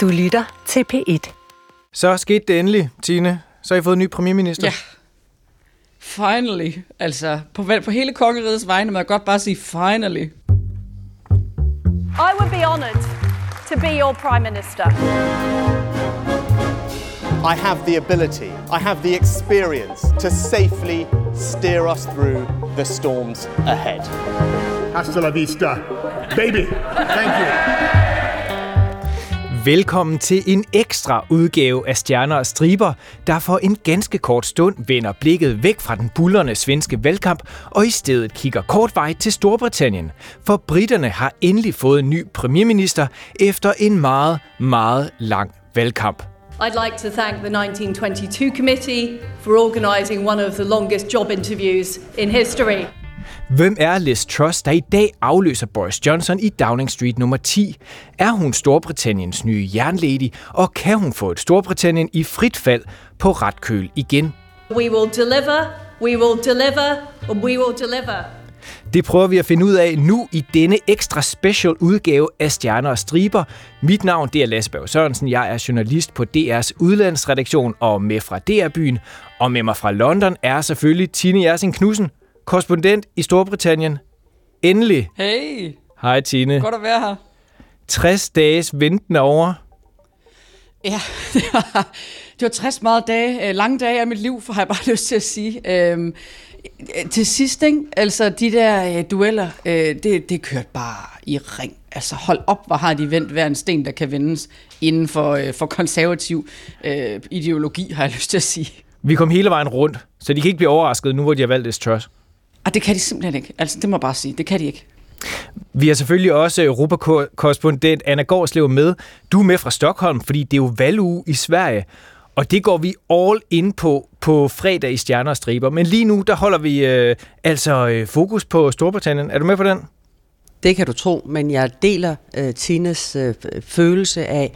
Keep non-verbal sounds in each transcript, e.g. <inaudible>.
Du lytter til P1. Så skete det endelig, Tine. Så har I fået en ny premierminister. Ja. Finally. Altså, på, på hele kongerigets vegne må jeg godt bare sige finally. I would be honoured to be your Prime Minister. I have the ability, I have the experience to safely steer us through the storms ahead. Hasta la vista, baby. Thank you. Velkommen til en ekstra udgave af Stjerner og Striber, der for en ganske kort stund vender blikket væk fra den bullerne svenske valgkamp og i stedet kigger kort vej til Storbritannien. For britterne har endelig fået en ny premierminister efter en meget, meget lang valgkamp. I'd like to thank the 1922 committee for organizing one of the longest job interviews in history. Hvem er Liz Truss, der i dag afløser Boris Johnson i Downing Street nummer 10? Er hun Storbritanniens nye jernlady, og kan hun få et Storbritannien i frit fald på ret køl igen? We will deliver, we will deliver, we will deliver. Det prøver vi at finde ud af nu i denne ekstra special udgave af Stjerner og Striber. Mit navn det er Lasse Berg Sørensen. Jeg er journalist på DR's udlandsredaktion og med fra DR-byen. Og med mig fra London er selvfølgelig Tine Jersing Knudsen, korrespondent i Storbritannien. Endelig. Hey, Hej Tine. godt at være her. 60 dages venten er over. Ja, <laughs> det var, det var 60 meget dage, øh, lange dage af mit liv, for har jeg bare <laughs> lyst til at sige. Øhm, øh, til sidst, ikke? altså de der øh, dueller, øh, det, det kørte bare i ring. Altså hold op, hvor har de vendt hver en sten, der kan vendes inden for, øh, for konservativ øh, ideologi, har jeg lyst til at sige. Vi kom hele vejen rundt, så de kan ikke blive overrasket nu, hvor de har valgt Liz Truss. Og det kan de simpelthen ikke. Altså, det må jeg bare sige. Det kan de ikke. Vi har selvfølgelig også Europakorrespondent Anna Gårdslev med. Du er med fra Stockholm, fordi det er jo valguge i Sverige. Og det går vi all in på på fredag i Stjerner og Striber. Men lige nu, der holder vi øh, altså øh, fokus på Storbritannien. Er du med på den? Det kan du tro, men jeg deler øh, Tines øh, følelse af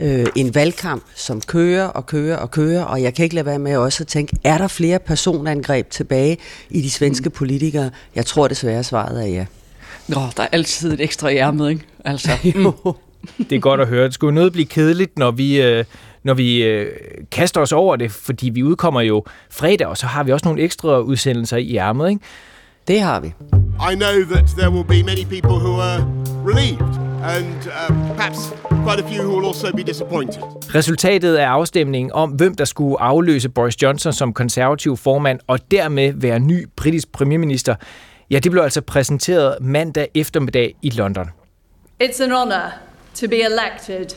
øh, en valgkamp, som kører og kører og kører, og jeg kan ikke lade være med også at tænke, er der flere personangreb tilbage i de svenske politikere? Jeg tror desværre, svaret er ja. Nå, der er altid et ekstra i ærmet, ikke? Altså, <laughs> Jo. Det er godt at høre. Det skulle noget blive kedeligt, når vi, øh, når vi øh, kaster os over det, fordi vi udkommer jo fredag, og så har vi også nogle ekstra udsendelser i ærmet, ikke? Det har vi. I know that there will be many people who are relieved, and uh, perhaps quite a few who will also be disappointed. Resultatet af afstemningen om, hvem der skulle afløse Boris Johnson som konservativ formand og dermed være ny britisk premierminister, ja, det blev altså præsenteret mandag eftermiddag i London. It's an honour to be elected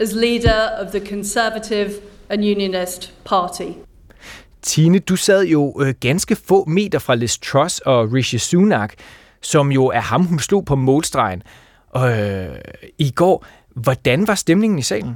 as leader of the Conservative and Unionist Party. Tine, du sad jo øh, ganske få meter fra Liz Truss og Rishi Sunak, som jo er ham, hun slog på målstregen øh, i går. Hvordan var stemningen i salen?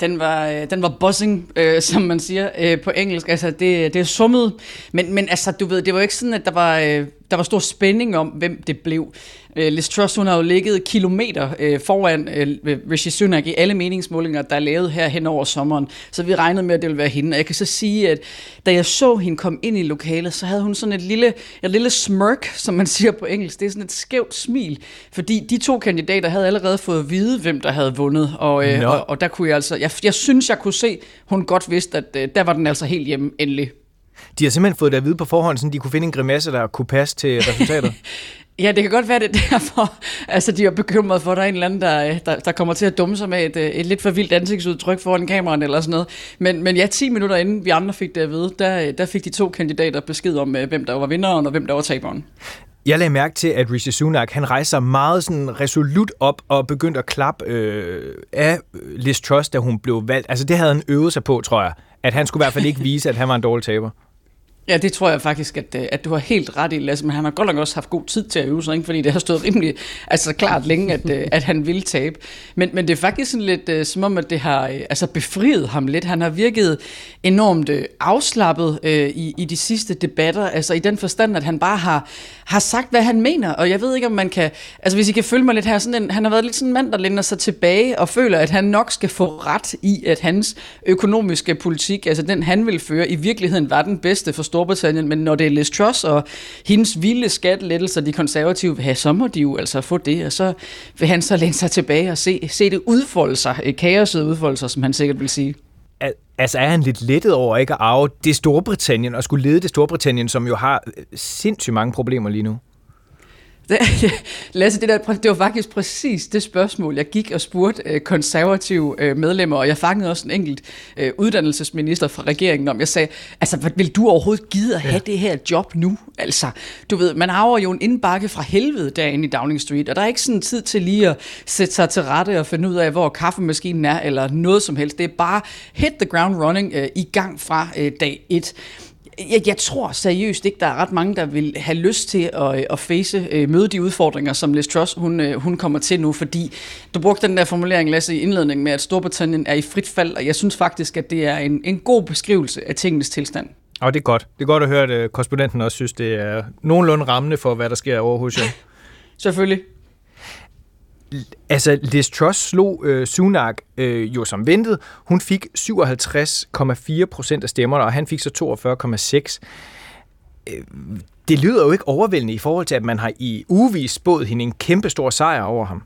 Den var, øh, den var buzzing, øh, som man siger øh, på engelsk. Altså, det, det summede. Men, men altså, du ved, det var ikke sådan, at der var, øh, der var stor spænding om, hvem det blev. Øh, Liz Truss, hun har jo ligget kilometer øh, foran øh, Rishi Sunak i alle meningsmålinger, der er lavet her hen over sommeren. Så vi regnede med, at det ville være hende. Og jeg kan så sige, at da jeg så hende komme ind i lokalet, så havde hun sådan et lille, et lille smirk, som man <laughs> siger på engelsk. Det er sådan et skævt smil. Fordi de to kandidater havde allerede fået at vide, hvem der havde vundet. Og, øh, Nå. og, og der kunne jeg altså... Jeg, jeg synes, jeg kunne se, hun godt vidste, at øh, der var den altså helt hjemme endelig. De har simpelthen fået det at vide på forhånd, så de kunne finde en grimasse, der kunne passe til resultatet. <laughs> Ja, det kan godt være, det er derfor. Altså, de er bekymret for, at der er en eller anden, der, der, der kommer til at dumme sig med et, øh, et lidt for vildt ansigtsudtryk foran kameraen eller sådan noget. Men, men ja, 10 minutter inden vi andre fik det at vide, der, der fik de to kandidater besked om, øh, hvem der var vinderen og hvem der var taberen. Jeg lagde mærke til, at Rishi Sunak, han rejste sig meget sådan resolut op og begyndte at klappe øh, af Liz Truss, da hun blev valgt. Altså det havde han øvet sig på, tror jeg. At han skulle i hvert fald ikke vise, at han var en dårlig taber. Ja, det tror jeg faktisk, at, øh, at du har helt ret i, Lasse, men han har godt nok også haft god tid til at øve sig, ikke? fordi det har stået rimelig altså klart længe, at, øh, at han ville tabe. Men, men det er faktisk sådan lidt uh, som om, at det har uh, altså befriet ham lidt. Han har virket enormt uh, afslappet uh, i, i de sidste debatter, altså i den forstand, at han bare har, har sagt, hvad han mener, og jeg ved ikke, om man kan, altså hvis I kan følge mig lidt her, sådan en, han har været lidt sådan en mand, der lænder sig tilbage og føler, at han nok skal få ret i, at hans økonomiske politik, altså den han vil føre, i virkeligheden var den bedste for Storbritannien, men når det er Liz Truss og hendes vilde skattelettelser, de konservative vil have, så må de jo altså få det, og så vil han så læne sig tilbage og se, se det udfolde sig, øh, kaoset udfolde sig, som han sikkert vil sige. Altså er han lidt lettet over ikke at arve det Storbritannien, og skulle lede det Storbritannien, som jo har øh, sindssygt mange problemer lige nu? <laughs> Lasse, det, der, det var faktisk præcis det spørgsmål, jeg gik og spurgte øh, konservative øh, medlemmer, og jeg fangede også en enkelt øh, uddannelsesminister fra regeringen om. Jeg sagde, altså, vil du overhovedet gide at have ja. det her job nu? Altså, du ved, man har jo en indbakke fra helvede derinde i Downing Street, og der er ikke sådan tid til lige at sætte sig til rette og finde ud af, hvor kaffemaskinen er, eller noget som helst. Det er bare hit the ground running øh, i gang fra øh, dag et jeg, jeg tror seriøst ikke, der er ret mange, der vil have lyst til at, at face, øh, møde de udfordringer, som Liz Truss hun, øh, hun kommer til nu, fordi du brugte den der formulering, Lasse, i indledningen med, at Storbritannien er i frit fald, og jeg synes faktisk, at det er en, en god beskrivelse af tingenes tilstand. Og det er godt. Det er godt at høre, at øh, korrespondenten også synes, det er nogenlunde rammende for, hvad der sker over hos jer. <laughs> Selvfølgelig. Altså, Liz Truss slog øh, Sunak øh, jo som ventet. Hun fik 57,4 procent af stemmerne, og han fik så 42,6. Øh, det lyder jo ikke overvældende i forhold til, at man har i ugevis spået hende en kæmpe stor sejr over ham.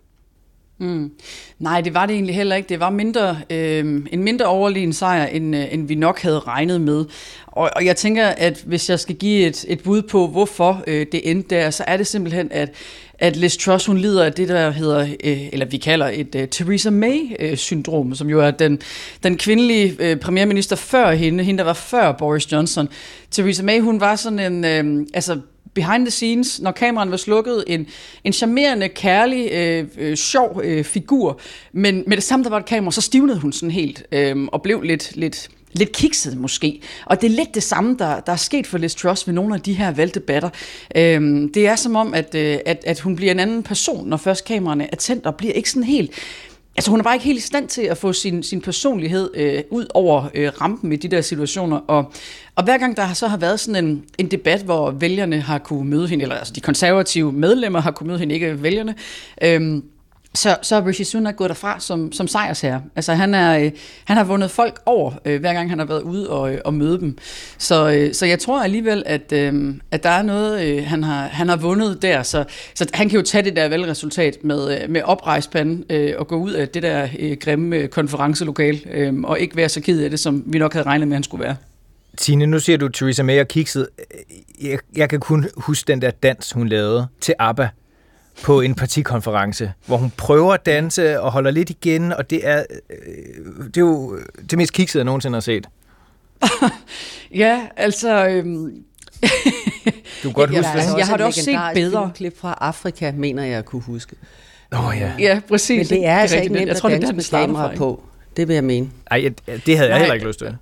Mm. Nej, det var det egentlig heller ikke. Det var mindre, øh, en mindre overlegen sejr, end, øh, end vi nok havde regnet med. Og, og jeg tænker, at hvis jeg skal give et, et bud på, hvorfor øh, det endte der, så er det simpelthen, at, at Liz Truss, hun lider af det, der hedder, øh, eller vi kalder et øh, Theresa May-syndrom, øh, som jo er den, den kvindelige øh, premierminister før hende, hende der var før Boris Johnson. Theresa May, hun var sådan en, øh, altså behind the scenes, når kameraen var slukket, en, en charmerende, kærlig, øh, øh, sjov øh, figur. Men med det samme, der var et kamera, så stivnede hun sådan helt, øh, og blev lidt, lidt, lidt kikset måske. Og det er lidt det samme, der, der er sket for Liz Truss ved nogle af de her valgdebatter. Øhm, det er som om, at, øh, at, at hun bliver en anden person, når først kameraerne er tændt, og bliver ikke sådan helt Altså hun er bare ikke helt i stand til at få sin, sin personlighed øh, ud over øh, rampen i de der situationer. Og, og hver gang der så har været sådan en, en debat, hvor vælgerne har kunne møde hende, eller altså de konservative medlemmer har kunne møde hende, ikke vælgerne, øh, så, så er Rishi Sunak gået derfra som, som sejrsherre. Altså han, er, øh, han har vundet folk over, øh, hver gang han har været ude og, øh, og møde dem. Så, øh, så jeg tror alligevel, at, øh, at der er noget, øh, han, har, han har vundet der. Så, så han kan jo tage det der valgresultat med, øh, med oprejspanden øh, og gå ud af det der øh, grimme øh, konferencelokal øh, og ikke være så ked af det, som vi nok havde regnet med, han skulle være. Tine, nu siger du Theresa May og kikset. Jeg, jeg kan kun huske den der dans, hun lavede til ABBA på en partikonference, hvor hun prøver at danse og holder lidt igen, og det er, øh, det er jo det mest kiksede, jeg nogensinde har set. <laughs> ja, altså... Øhm... <laughs> du kan godt huske det. Jeg har det også set bedre. klip fra Afrika, mener jeg at kunne huske. Åh oh, ja. Ja, præcis. Men det er altså ikke nemt jeg tror, at danse med kamera på. Det vil jeg mene. Ej, det havde jeg Nej. heller ikke lyst til.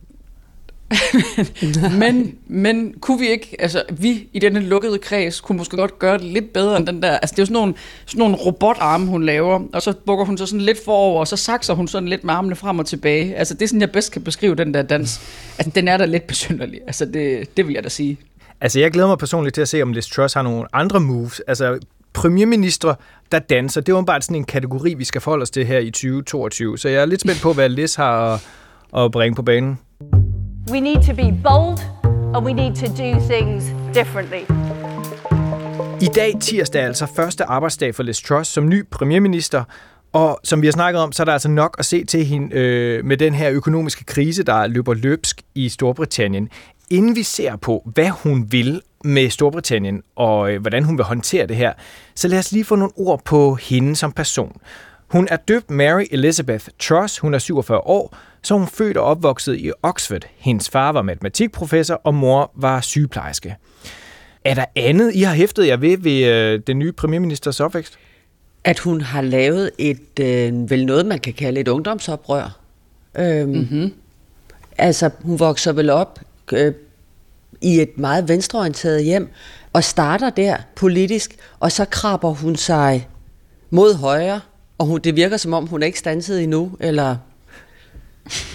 <laughs> men, men kunne vi ikke, altså vi i denne lukkede kreds, kunne måske godt gøre det lidt bedre end den der, altså det er jo sådan nogle, sådan nogle robotarme, hun laver, og så bukker hun så sådan lidt forover, og så sakser hun sådan lidt med armene frem og tilbage. Altså det er sådan, jeg bedst kan beskrive den der dans. Altså den er da lidt besynderlig, altså det, det vil jeg da sige. Altså jeg glæder mig personligt til at se, om Liz Truss har nogle andre moves. Altså premierminister, der danser, det er åbenbart bare sådan en kategori, vi skal forholde os til her i 2022. Så jeg er lidt spændt på, hvad Liz har at, at bringe på banen. We need to be bold, and we need to do things differently. I dag tirsdag er altså første arbejdsdag for Liz Truss som ny premierminister, og som vi har snakket om, så er der altså nok at se til hende øh, med den her økonomiske krise, der løber løbsk i Storbritannien. Inden vi ser på, hvad hun vil med Storbritannien, og øh, hvordan hun vil håndtere det her, så lad os lige få nogle ord på hende som person. Hun er døbt Mary Elizabeth Truss, hun er 47 år, så hun født og opvokset i Oxford. Hendes far var matematikprofessor, og mor var sygeplejerske. Er der andet, I har hæftet jer ved ved øh, den nye premierministers opvækst? At hun har lavet et, øh, vel noget, man kan kalde et ungdomsoprør. Øhm, mm-hmm. Altså, hun vokser vel op øh, i et meget venstreorienteret hjem, og starter der politisk, og så krabber hun sig mod højre, og hun, det virker som om, hun er ikke stanset endnu, eller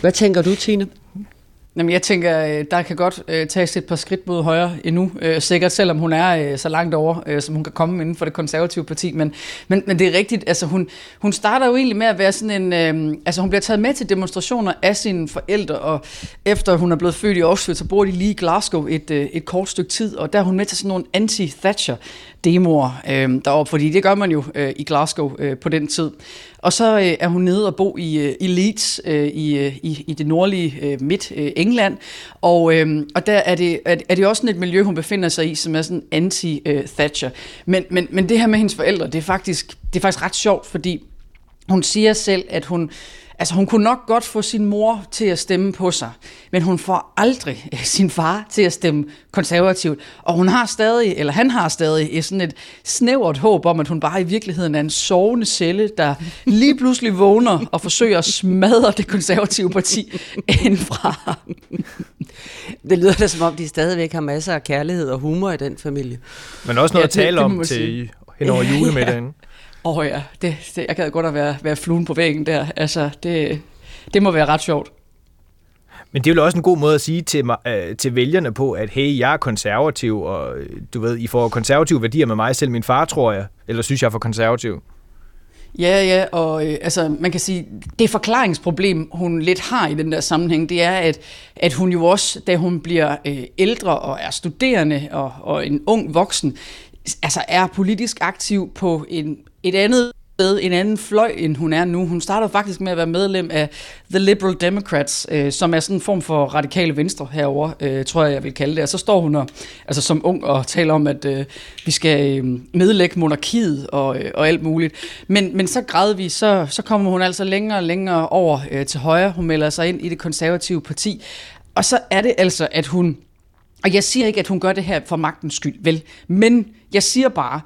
hvad tænker du, Tine? Jamen, jeg tænker, øh, der kan godt øh, tages et par skridt mod højre endnu, øh, sikkert, selvom hun er øh, så langt over, øh, som hun kan komme inden for det konservative parti. Men, men, men det er rigtigt, altså hun, hun starter jo egentlig med at være sådan en... Øh, altså hun bliver taget med til demonstrationer af sine forældre, og efter hun er blevet født i Auschwitz, så bor de lige i Glasgow et, øh, et kort stykke tid, og der er hun med til sådan nogle anti-Thatcher demoer øh, deroppe, fordi det gør man jo øh, i Glasgow øh, på den tid. Og så øh, er hun nede og bo i, øh, i Leeds øh, i, øh, i, i det nordlige øh, midt øh, England, og, øh, og der er det, er, er det også sådan et miljø, hun befinder sig i, som er sådan anti-Thatcher. Men, men, men det her med hendes forældre, det er faktisk, det er faktisk ret sjovt, fordi hun siger selv, at hun Altså hun kunne nok godt få sin mor til at stemme på sig, men hun får aldrig <laughs> sin far til at stemme konservativt. Og hun har stadig, eller han har stadig, sådan et snævert håb om, at hun bare i virkeligheden er en sovende celle, der <laughs> lige pludselig vågner og forsøger at smadre det konservative parti <laughs> indfra. Det lyder da som om, de stadigvæk har masser af kærlighed og humor i den familie. Men også noget ja, det, at tale det, om til hen over julemiddagen. ja. Åh oh ja, det, det, jeg gad godt at være, være fluen på væggen der. Altså, det, det må være ret sjovt. Men det er jo også en god måde at sige til, øh, til vælgerne på, at hey, jeg er konservativ, og du ved, I får konservative værdier med mig, selv min far, tror jeg. Eller synes jeg er for konservativ? Ja, ja, og øh, altså, man kan sige, det forklaringsproblem, hun lidt har i den der sammenhæng, det er, at, at hun jo også, da hun bliver øh, ældre og er studerende og, og en ung voksen, altså er politisk aktiv på en et andet sted, en anden fløj, end hun er nu. Hun startede faktisk med at være medlem af The Liberal Democrats, øh, som er sådan en form for radikale venstre herover, øh, tror jeg, jeg vil kalde det. Og så står hun og, altså som ung og taler om, at øh, vi skal øh, nedlægge monarkiet og, øh, og alt muligt. Men, men så gradvist, så, så kommer hun altså længere og længere over øh, til højre. Hun melder sig ind i det konservative parti. Og så er det altså, at hun... Og jeg siger ikke, at hun gør det her for magtens skyld, vel? Men jeg siger bare,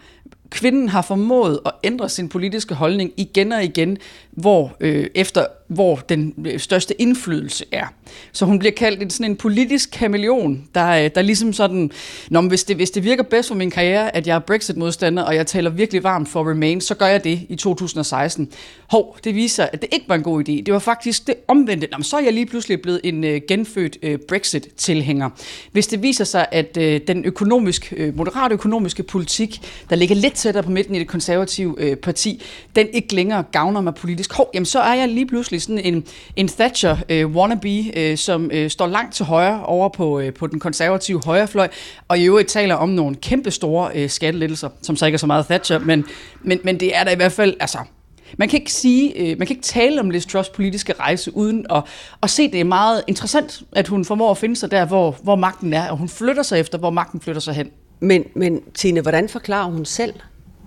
kvinden har formået at ændre sin politiske holdning igen og igen, hvor øh, efter hvor den øh, største indflydelse er. Så hun bliver kaldt en, sådan en politisk kameleon, der, øh, der ligesom sådan, Nå, men hvis, det, hvis det virker bedst for min karriere, at jeg er Brexit-modstander, og jeg taler virkelig varmt for Remain, så gør jeg det i 2016. Hov, det viser, at det ikke var en god idé. Det var faktisk det omvendte. Nå, så er jeg lige pludselig blevet en øh, genfødt øh, Brexit-tilhænger. Hvis det viser sig, at øh, den økonomisk, øh, moderate økonomiske politik, der ligger lidt tættere på midten i det konservative øh, parti, den ikke længere gavner mig politisk, hov, jamen så er jeg lige pludselig sådan en, en Thatcher øh, wannabe, øh, som øh, står langt til højre over på, øh, på den konservative højrefløj, og i øvrigt taler om nogle kæmpe store øh, skattelettelser, som så ikke er så meget Thatcher, men, men, men det er der i hvert fald, altså, man kan ikke sige, øh, man kan ikke tale om Liz Truss politiske rejse uden at, at se, det er meget interessant, at hun formår at finde sig der, hvor, hvor magten er, og hun flytter sig efter, hvor magten flytter sig hen. Men, men Tine, hvordan forklarer hun selv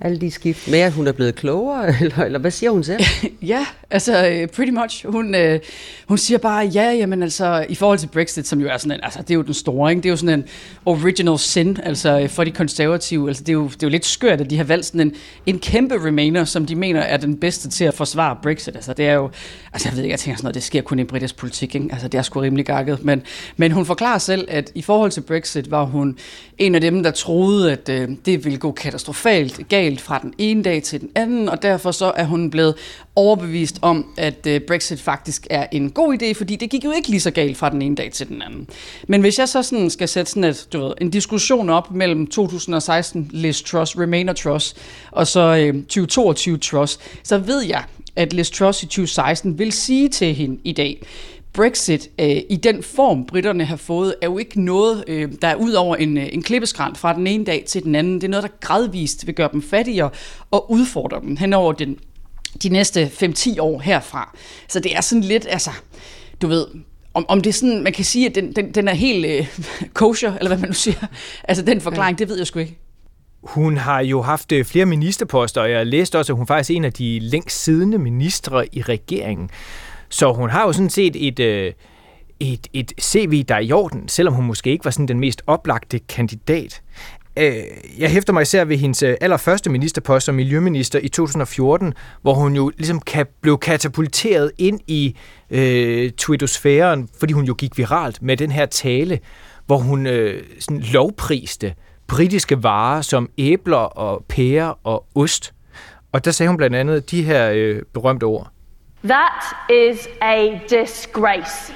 alle de skift med, at hun er blevet klogere, <laughs> eller, eller hvad siger hun selv? <laughs> ja, altså øh, pretty much. Hun, øh, hun siger bare, ja, jamen altså, i forhold til Brexit, som jo er sådan en, altså det er jo den store, ikke? det er jo sådan en original sin, altså øh, for de konservative, altså det er jo, det er jo lidt skørt, at de har valgt sådan en, en kæmpe remainer, som de mener er den bedste til at forsvare Brexit. Altså det er jo, altså jeg ved ikke, jeg tænker sådan noget, det sker kun i britisk politik, ikke? altså det er sgu rimelig gakket, men, men hun forklarer selv, at i forhold til Brexit var hun en af dem, der troede, at øh, det ville gå katastrofalt galt galt fra den ene dag til den anden, og derfor så er hun blevet overbevist om, at øh, Brexit faktisk er en god idé, fordi det gik jo ikke lige så galt fra den ene dag til den anden. Men hvis jeg så sådan skal sætte sådan et, du ved, en diskussion op mellem 2016 Liz Truss, Remainer Truss, og så øh, 2022 Truss, så ved jeg, at Liz Truss i 2016 vil sige til hende i dag, Brexit øh, i den form, britterne har fået, er jo ikke noget, øh, der er ud over en, øh, en klippeskrant fra den ene dag til den anden. Det er noget, der gradvist vil gøre dem fattigere og udfordre dem hen over den, de næste 5-10 år herfra. Så det er sådan lidt, altså, du ved, om, om det er sådan, man kan sige, at den, den, den er helt øh, <laughs> kosher, eller hvad man nu siger. Altså den forklaring, ja. det ved jeg sgu ikke. Hun har jo haft øh, flere ministerposter, og jeg læste også, at hun faktisk er en af de længst siddende ministre i regeringen. Så hun har jo sådan set et, øh, et, et CV, der er i orden, selvom hun måske ikke var sådan den mest oplagte kandidat. Øh, jeg hæfter mig især ved hendes øh, allerførste ministerpost som miljøminister i 2014, hvor hun jo ligesom kan, blev katapulteret ind i øh, twittosfæren, fordi hun jo gik viralt med den her tale, hvor hun øh, sådan lovpriste britiske varer som æbler og pærer og ost. Og der sagde hun blandt andet de her øh, berømte ord. That is a disgrace.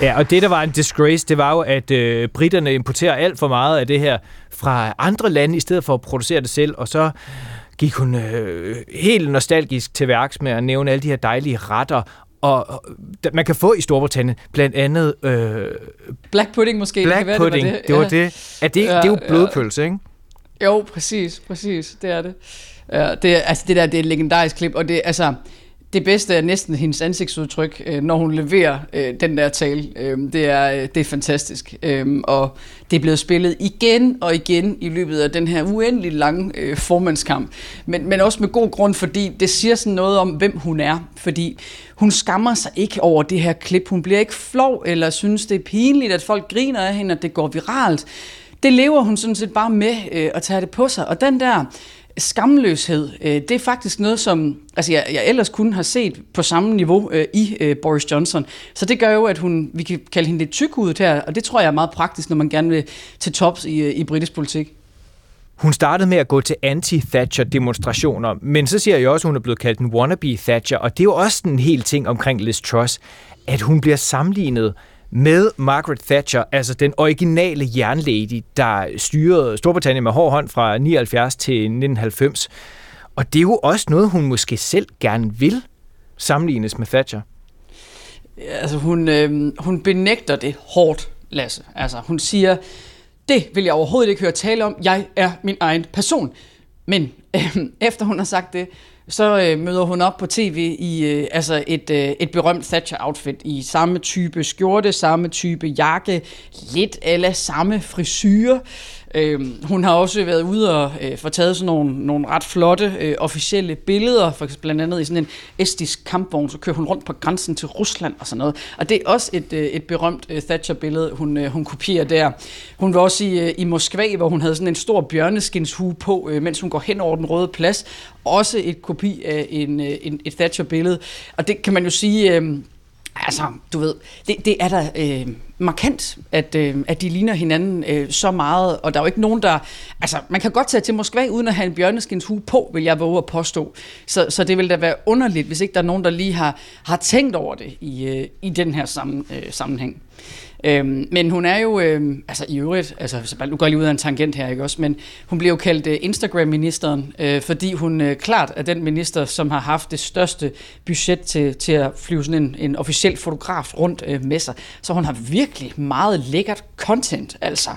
Ja, og det, der var en disgrace, det var jo, at øh, britterne importerer alt for meget af det her fra andre lande, i stedet for at producere det selv, og så gik hun øh, helt nostalgisk til værks med at nævne alle de her dejlige retter, og, og man kan få i Storbritannien blandt andet... Øh, Black pudding måske. Black det kan være, pudding, det var det. ja. Det, var det. Er det, Ja, det er jo ja. blodpølse, ikke? Jo, præcis, præcis, det er det. Ja, det, altså det der, det er et legendarisk klip, og det, altså, det bedste er næsten hendes ansigtsudtryk, øh, når hun leverer øh, den der tale. Øh, det, er, øh, det er fantastisk. Øh, og det er blevet spillet igen og igen i løbet af den her uendelig lange øh, formandskamp. Men, men også med god grund, fordi det siger sådan noget om, hvem hun er. Fordi hun skammer sig ikke over det her klip. Hun bliver ikke flov eller synes, det er pinligt, at folk griner af hende, at det går viralt. Det lever hun sådan set bare med øh, at tage det på sig. Og den der skamløshed, øh, det er faktisk noget, som altså jeg, jeg ellers kun har set på samme niveau øh, i øh, Boris Johnson. Så det gør jo, at hun, vi kan kalde hende lidt tykhudet her, og det tror jeg er meget praktisk, når man gerne vil til tops i, øh, i britisk politik. Hun startede med at gå til anti-Thatcher-demonstrationer, men så siger jeg også, at hun er blevet kaldt en wannabe-Thatcher, og det er jo også en hel ting omkring Liz Truss, at hun bliver sammenlignet med Margaret Thatcher, altså den originale jernlady, der styrede Storbritannien med hård hånd fra 79 til 1990. Og det er jo også noget, hun måske selv gerne vil sammenlignes med Thatcher. Altså hun, øh, hun benægter det hårdt, Lasse. Altså hun siger, det vil jeg overhovedet ikke høre tale om. Jeg er min egen person. Men øh, <laughs> efter hun har sagt det, så øh, møder hun op på tv i øh, altså et, øh, et berømt Thatcher-outfit i samme type skjorte, samme type jakke, lidt eller samme frisyr. Øh, hun har også været ude og øh, få taget sådan nogle, nogle ret flotte øh, officielle billeder, for eksempel blandt andet i sådan en estisk kampvogn, så kører hun rundt på grænsen til Rusland og sådan noget. Og det er også et, øh, et berømt øh, Thatcher-billede, hun, øh, hun kopierer der. Hun var også i, øh, i Moskva, hvor hun havde sådan en stor bjørneskinshue på, øh, mens hun går hen over den røde plads. Også et kopi af en, øh, en, et Thatcher-billede. Og det kan man jo sige... Øh, Altså, du ved, det, det er da øh, markant, at, øh, at de ligner hinanden øh, så meget, og der er jo ikke nogen, der... Altså, man kan godt tage til Moskva uden at have en bjørneskins hue på, vil jeg våge at påstå. Så, så det vil da være underligt, hvis ikke der er nogen, der lige har, har tænkt over det i, øh, i den her sammen, øh, sammenhæng. Øhm, men hun er jo, øhm, altså i øvrigt, altså nu går jeg lige ud af en tangent her, ikke også, men hun bliver jo kaldt øh, Instagram-ministeren, øh, fordi hun øh, klart er den minister, som har haft det største budget til, til at flyve sådan en, en officiel fotograf rundt øh, med sig. Så hun har virkelig meget lækkert content, altså.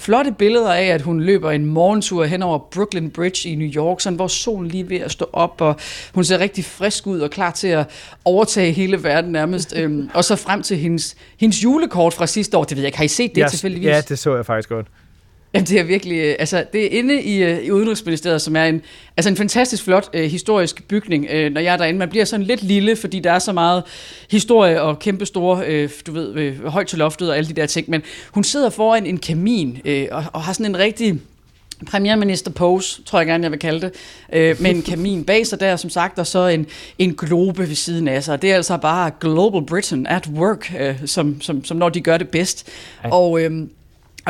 Flotte billeder af, at hun løber en morgentur hen over Brooklyn Bridge i New York, sådan hvor solen lige ved at stå op, og hun ser rigtig frisk ud og klar til at overtage hele verden nærmest. <laughs> øhm, og så frem til hendes, hendes julekort fra sidste år, det ved jeg ikke, har I set det tilfældigvis? ja, det så jeg faktisk godt. Jamen, det er virkelig, øh, altså det er inde i, øh, i Udenrigsministeriet, som er en, altså en fantastisk flot øh, historisk bygning, øh, når jeg er derinde. Man bliver sådan lidt lille, fordi der er så meget historie og kæmpe store, øh, du ved, øh, højt til loftet og alle de der ting. Men hun sidder foran en kamin øh, og, og har sådan en rigtig premierminister pose, tror jeg gerne, jeg vil kalde det, øh, med en kamin bag sig der, som sagt, og så en, en globe ved siden af sig. Det er altså bare Global Britain at work, øh, som, som, som når de gør det bedst. Og... Øh,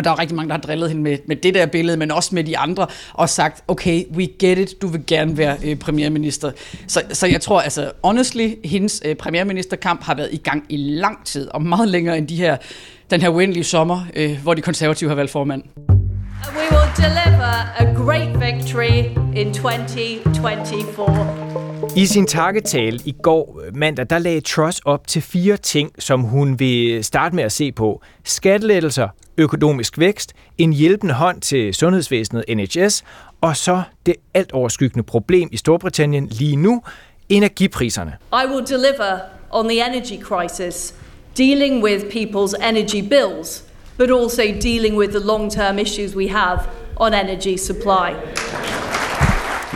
og der er rigtig mange, der har drillet hende med, med det der billede, men også med de andre, og sagt, okay, we get it, du vil gerne være øh, premierminister. Så, så jeg tror, altså, honestly, hendes øh, premierministerkamp har været i gang i lang tid, og meget længere end de her, den her uendelige sommer, øh, hvor de konservative har valgt formand. We will deliver a great victory in 2024. I sin takketale i går øh, mandag, der lagde Truss op til fire ting, som hun vil starte med at se på. Skattelettelser, økonomisk vækst, en hjælpende hånd til sundhedsvæsenet NHS, og så det alt overskyggende problem i Storbritannien lige nu, energipriserne. I will deliver on the energy crisis, dealing with people's energy bills, but also dealing with the long term issues we have on energy supply.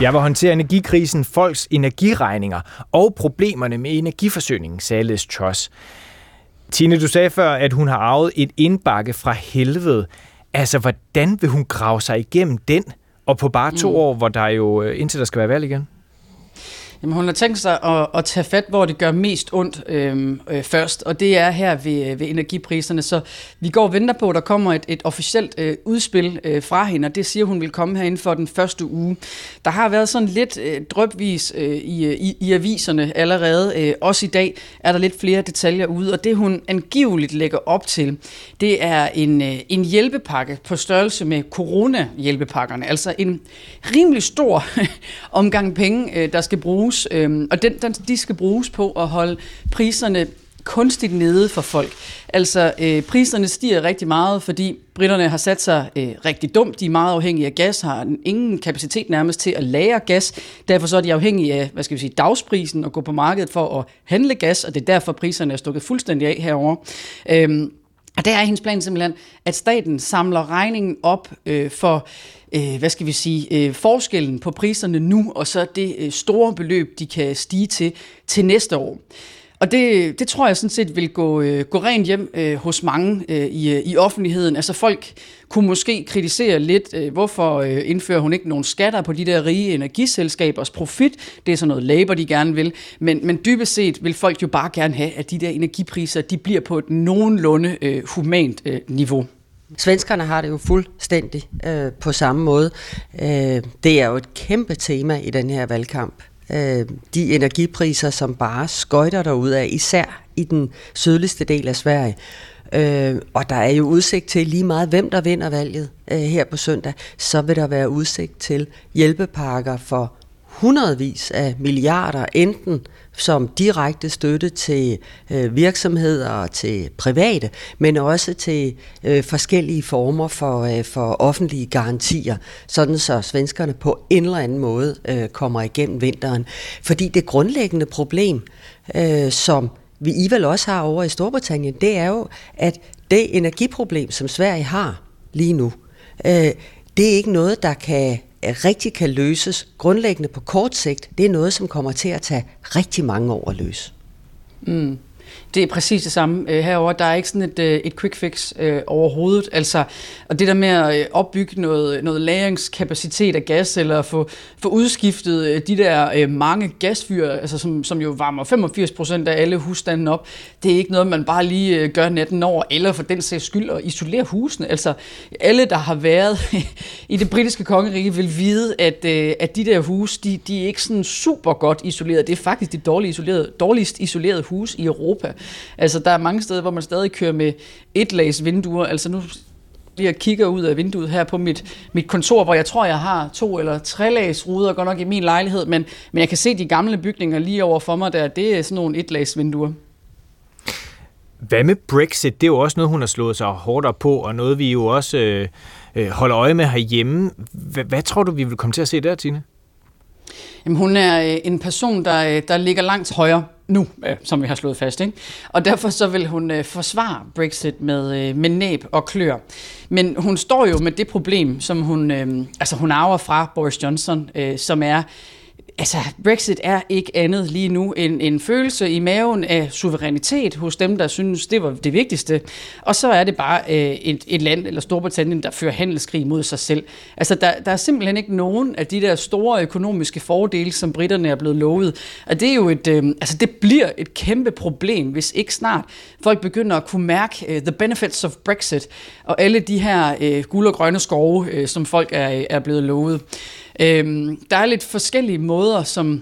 Jeg vil håndtere energikrisen, folks energiregninger og problemerne med energiforsyningen, sagde Liz Truss. Tine, du sagde før, at hun har arvet et indbakke fra helvede. Altså, hvordan vil hun grave sig igennem den? Og på bare to mm. år, hvor der jo, øh, indtil der skal være valg igen? Jamen, hun har tænkt sig at, at tage fat, hvor det gør mest ondt øh, øh, først, og det er her ved, øh, ved energipriserne. Så vi går og venter på, at der kommer et, et officielt øh, udspil øh, fra hende, og det siger hun vil komme her inden for den første uge. Der har været sådan lidt øh, drøbvis øh, i, øh, i, i aviserne allerede. Øh, også i dag er der lidt flere detaljer ude, og det hun angiveligt lægger op til, det er en, øh, en hjælpepakke på størrelse med corona-hjælpepakkerne. Altså en rimelig stor <laughs> omgang penge, øh, der skal bruges, øh, og den, den, de skal bruges på at holde priserne kunstigt nede for folk. Altså, øh, priserne stiger rigtig meget, fordi britterne har sat sig øh, rigtig dumt. De er meget afhængige af gas, har ingen kapacitet nærmest til at lære gas. Derfor så er de afhængige af, hvad skal vi sige, dagsprisen og gå på markedet for at handle gas, og det er derfor priserne er stukket fuldstændig af herover. Øh, og der er hendes plan simpelthen, at staten samler regningen op øh, for, øh, hvad skal vi sige, øh, forskellen på priserne nu, og så det øh, store beløb, de kan stige til til næste år. Og det, det tror jeg sådan set vil gå, øh, gå rent hjem øh, hos mange øh, i, øh, i offentligheden. Altså folk kunne måske kritisere lidt, øh, hvorfor øh, indfører hun ikke nogen skatter på de der rige energiselskabers profit. Det er sådan noget labor, de gerne vil. Men, men dybest set vil folk jo bare gerne have, at de der energipriser, de bliver på et nogenlunde øh, humant øh, niveau. Svenskerne har det jo fuldstændig øh, på samme måde. Øh, det er jo et kæmpe tema i den her valgkamp øh, de energipriser, som bare skøjter derud af, især i den sydligste del af Sverige. Øh, og der er jo udsigt til lige meget, hvem der vinder valget øh, her på søndag, så vil der være udsigt til hjælpepakker for hundredvis af milliarder, enten som direkte støtte til øh, virksomheder og til private, men også til øh, forskellige former for, øh, for offentlige garantier, sådan så svenskerne på en eller anden måde øh, kommer igennem vinteren. Fordi det grundlæggende problem, øh, som vi I vel også har over i Storbritannien, det er jo, at det energiproblem, som Sverige har lige nu, øh, det er ikke noget, der kan Øh, rigtig kan løses grundlæggende på kort sigt, det er noget, som kommer til at tage rigtig mange år at løse. Mm. Det er præcis det samme øh, herover. Der er ikke sådan et, øh, et quick fix øh, overhovedet. Altså, og det der med at øh, opbygge noget, noget lagringskapacitet af gas, eller få, få udskiftet øh, de der øh, mange gasfyr, altså, som, som jo varmer 85 procent af alle husstanden op, det er ikke noget, man bare lige øh, gør natten over, eller for den sags skyld at isolere husene. Altså, alle, der har været <laughs> i det britiske kongerige, vil vide, at, øh, at de der huse, de, de er ikke sådan super godt isoleret. Det er faktisk de dårligst isolerede, dårligst isolerede hus i Europa. Altså, der er mange steder, hvor man stadig kører med et lags vinduer. Altså, nu lige jeg kigger ud af vinduet her på mit, mit kontor, hvor jeg tror, jeg har to eller tre lags ruder, godt nok i min lejlighed, men, men jeg kan se de gamle bygninger lige over for mig der, det er sådan nogle et lags vinduer. Hvad med Brexit? Det er jo også noget, hun har slået sig hårdt op på, og noget vi jo også øh, øh holder øje med herhjemme. Hvad, hvad tror du, vi vil komme til at se der, Tine? Jamen, hun er øh, en person, der, øh, der ligger langt højere nu, øh, som vi har slået fast. Ikke? Og derfor så vil hun øh, forsvare Brexit med, øh, med næb og klør. Men hun står jo med det problem, som hun, øh, altså hun arver fra Boris Johnson, øh, som er, altså, Brexit er ikke andet lige nu end en følelse i maven af suverænitet hos dem, der synes, det var det vigtigste. Og så er det bare øh, et, et land, eller Storbritannien, der fører handelskrig mod sig selv. Altså, der, der er simpelthen ikke nogen af de der store økonomiske fordele, som britterne er blevet lovet. Og det er jo et, øh, altså, det bliver et kæmpe problem, hvis ikke snart folk begynder at kunne mærke øh, the benefits of Brexit, og alle de her øh, guld og grønne skove, øh, som folk er, er blevet lovet. Øhm, der er lidt forskellige måder, som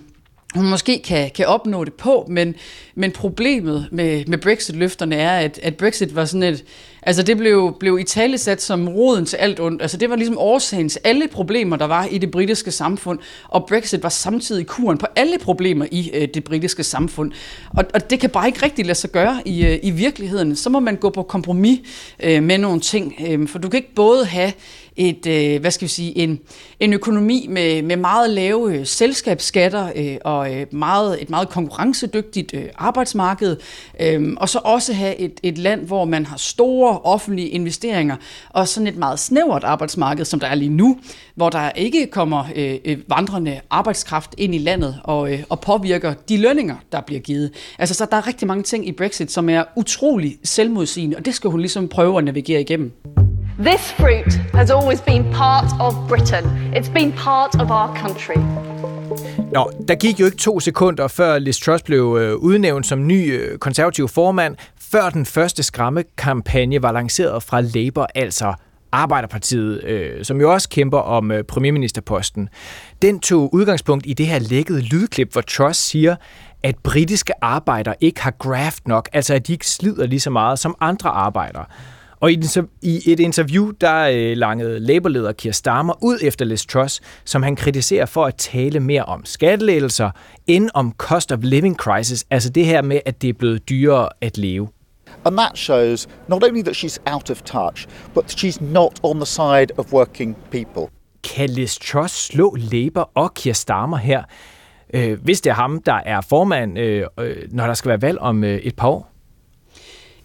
hun måske kan, kan opnå det på, men, men problemet med, med Brexit-løfterne er, at, at Brexit var sådan et, altså det blev, blev i tale sat som roden til alt ondt. Altså det var ligesom årsagen til alle problemer, der var i det britiske samfund, og Brexit var samtidig kuren på alle problemer i øh, det britiske samfund. Og, og det kan bare ikke rigtig lade sig gøre i, øh, i virkeligheden. Så må man gå på kompromis øh, med nogle ting, øh, for du kan ikke både have et, øh, hvad skal vi sige, en, en økonomi med, med meget lave øh, selskabsskatter øh, og øh, meget, et meget konkurrencedygtigt øh, arbejdsmarked, øh, og så også have et, et land, hvor man har store offentlige investeringer, og sådan et meget snævert arbejdsmarked, som der er lige nu, hvor der ikke kommer øh, øh vandrende arbejdskraft ind i landet og, øh, og påvirker de lønninger, der bliver givet. Altså, så der er rigtig mange ting i Brexit, som er utrolig selvmodsigende, og det skal hun ligesom prøve at navigere igennem. This fruit has always been part of Britain. It's been part of our country. Nå, der gik jo ikke to sekunder, før Liz Truss blev øh, udnævnt som ny øh, konservativ formand, før den første skræmmekampagne var lanceret fra Labour, altså Arbejderpartiet, øh, som jo også kæmper om øh, premierministerposten. Den tog udgangspunkt i det her lækkede lydklip, hvor Truss siger, at britiske arbejdere ikke har graft nok, altså at de ikke slider lige så meget som andre arbejdere. Og i, den, i et interview, der øh, langede Labour-leder Keir Starmer ud efter Liz Truss, som han kritiserer for at tale mere om skattelettelser end om cost of living crisis, altså det her med, at det er blevet dyrere at leve. And that shows not only that she's out of touch, but that she's not on the side of working people. Kan Liz Truss slå Labour og Keir Starmer her, øh, hvis det er ham, der er formand, øh, øh, når der skal være valg om øh, et par år?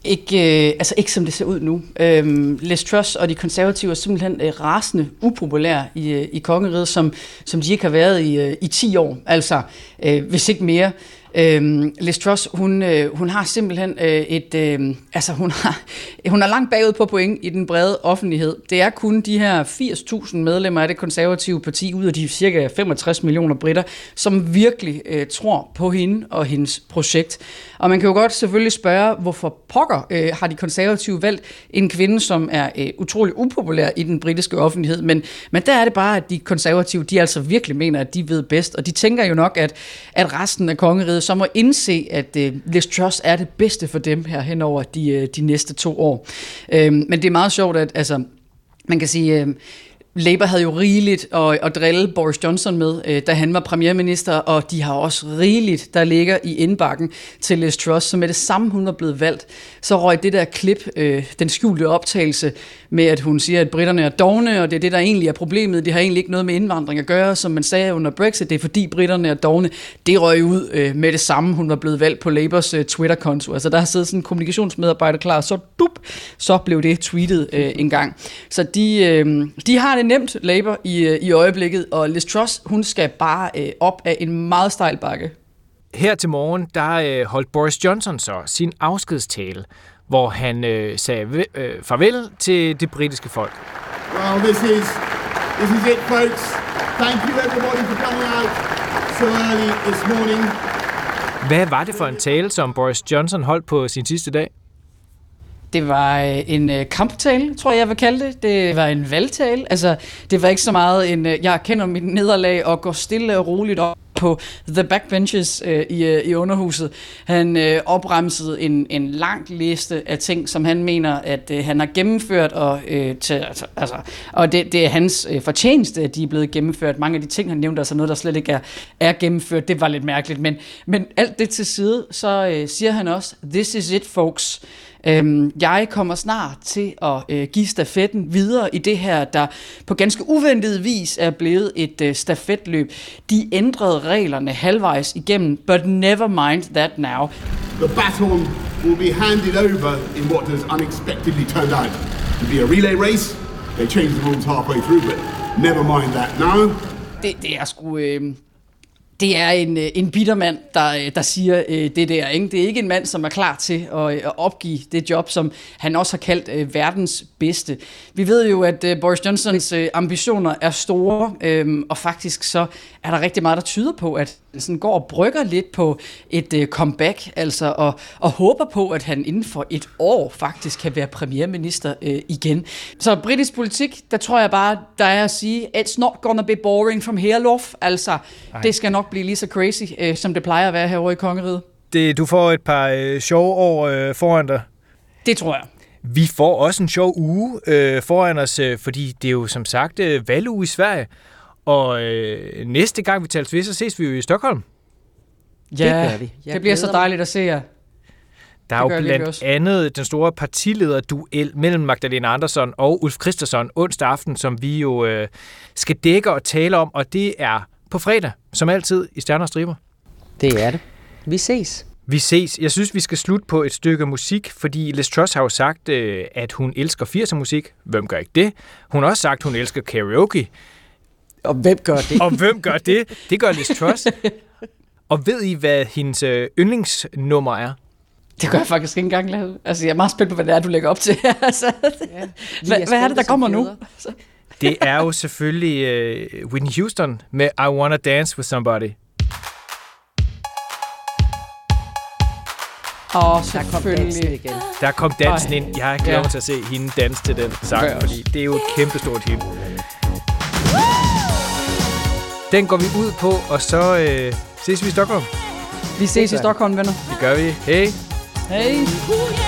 Ikke, øh, altså ikke som det ser ud nu. Øhm, Les Truss og de konservative er simpelthen øh, rasende upopulære i, øh, i kongeriget, som, som de ikke har været i, øh, i 10 år, altså øh, hvis ikke mere. Øhm, Liz Truss, hun, øh, hun har simpelthen øh, et, øh, altså hun har, <laughs> hun er langt bagud på point i den brede offentlighed. Det er kun de her 80.000 medlemmer af det konservative parti, ud af de cirka 65 millioner britter, som virkelig øh, tror på hende og hendes projekt. Og man kan jo godt selvfølgelig spørge, hvorfor pokker øh, har de konservative valgt en kvinde, som er øh, utrolig upopulær i den britiske offentlighed. Men, men der er det bare, at de konservative, de altså virkelig mener, at de ved bedst. Og de tænker jo nok, at, at resten af kongeriget Øh, så må indse, at øh, Liz Truss er det bedste for dem her hen over de, øh, de næste to år. Øh, men det er meget sjovt, at altså, man kan sige... Øh, Labour havde jo rigeligt at, at drille Boris Johnson med, øh, da han var premierminister, og de har også rigeligt, der ligger i indbakken til Liz Truss. Så med det samme, hun var blevet valgt, så røg det der klip, øh, den skjulte optagelse, med at hun siger, at britterne er dogne, og det er det, der egentlig er problemet. Det har egentlig ikke noget med indvandring at gøre, som man sagde under Brexit. Det er fordi britterne er dogne. Det røg ud øh, med det samme, hun var blevet valgt på Labours øh, Twitter-konto. Altså der har siddet sådan en kommunikationsmedarbejder klar, så dup, så blev det tweetet øh, en gang. Så de, øh, de har det nemt, Labour, i, øh, i øjeblikket, og Liz Truss, hun skal bare øh, op af en meget stejl bakke. Her til morgen, der øh, holdt Boris Johnson så sin afskedstale, hvor han øh, sagde øh, farvel til det britiske folk. Well, this is, this is it, folks. Thank you everybody for coming out so early this morning. Hvad var det for en tale, som Boris Johnson holdt på sin sidste dag? Det var øh, en øh, kamptale, tror jeg, jeg vil kalde det. Det var en valgtale. Altså, det var ikke så meget en, øh, jeg kender mit nederlag og går stille og roligt op på the backbenches øh, i, øh, i underhuset. Han øh, opremsede en, en lang liste af ting, som han mener, at øh, han har gennemført, og, øh, til, altså, altså, og det, det er hans øh, fortjeneste, at de er blevet gennemført. Mange af de ting, han nævnte, altså noget, der slet ikke er, er gennemført, det var lidt mærkeligt. Men, men alt det til side, så øh, siger han også, this is it, folks. Øhm, jeg kommer snart til at øh, give stafetten videre i det her, der på ganske uventet vis er blevet et øh, stafetløb. De ændrede reglerne halvvejs igennem, but never mind that now. The baton will be handed over in what has unexpectedly turned out to be a relay race. They changed the rules halfway through, but never mind that now. Det, det er sgu... Øh, det er en, øh, en en bittermand, der, øh, der siger øh, det der. Ikke? Det er ikke en mand, som er klar til at, øh, at opgive det job, som han også har kaldt øh, verdens bedste. Vi ved jo, at øh, Boris Johnsons øh, ambitioner er store, øh, og faktisk så er der rigtig meget, der tyder på, at sådan går og brygger lidt på et øh, comeback, altså, og, og håber på, at han inden for et år faktisk kan være premierminister øh, igen. Så britisk politik, der tror jeg bare, der er at sige, it's not gonna be boring from here, love. Altså, Ej. det skal nok blive lige så crazy, øh, som det plejer at være herovre i kongeriget. Det, du får et par øh, sjove år øh, foran dig. Det tror jeg. Vi får også en sjov uge øh, foran os, øh, fordi det er jo som sagt øh, valguge i Sverige. Og øh, næste gang vi tales ved, så ses vi jo i Stockholm. Ja, det, gør vi. Jeg det bliver så dejligt at se jer. Der er jo blandt andet den store partilederduel mellem Magdalena Andersson og Ulf Christensen onsdag aften, som vi jo øh, skal dække og tale om, og det er på fredag, som altid, i Stjerner og Striber. Det er det. Vi ses. Vi ses. Jeg synes, vi skal slutte på et stykke musik, fordi Liz Truss har jo sagt, øh, at hun elsker 80'er musik. Hvem gør ikke det? Hun har også sagt, at hun elsker karaoke. Og hvem gør det? og hvem gør det? <laughs> Det gør Liz Truss. Og ved I, hvad hendes øh, yndlingsnummer er? Det gør jeg faktisk ikke engang lave. Altså, jeg er meget spændt på, hvad det er, du lægger op til. <laughs> altså, ja, hvad, er det, der kommer nu? <laughs> det er jo selvfølgelig uh, Whitney Houston med I Wanna Dance With Somebody. Åh, oh, der kom dansen igen. Der kom dansen Øj. ind. Jeg glæder mig ja. til at se hende danse til den sang, fordi det er jo et kæmpestort hit. Den går vi ud på, og så øh, ses vi i Stockholm. Vi ses i Stockholm, venner. Det gør vi. Hej. Hej.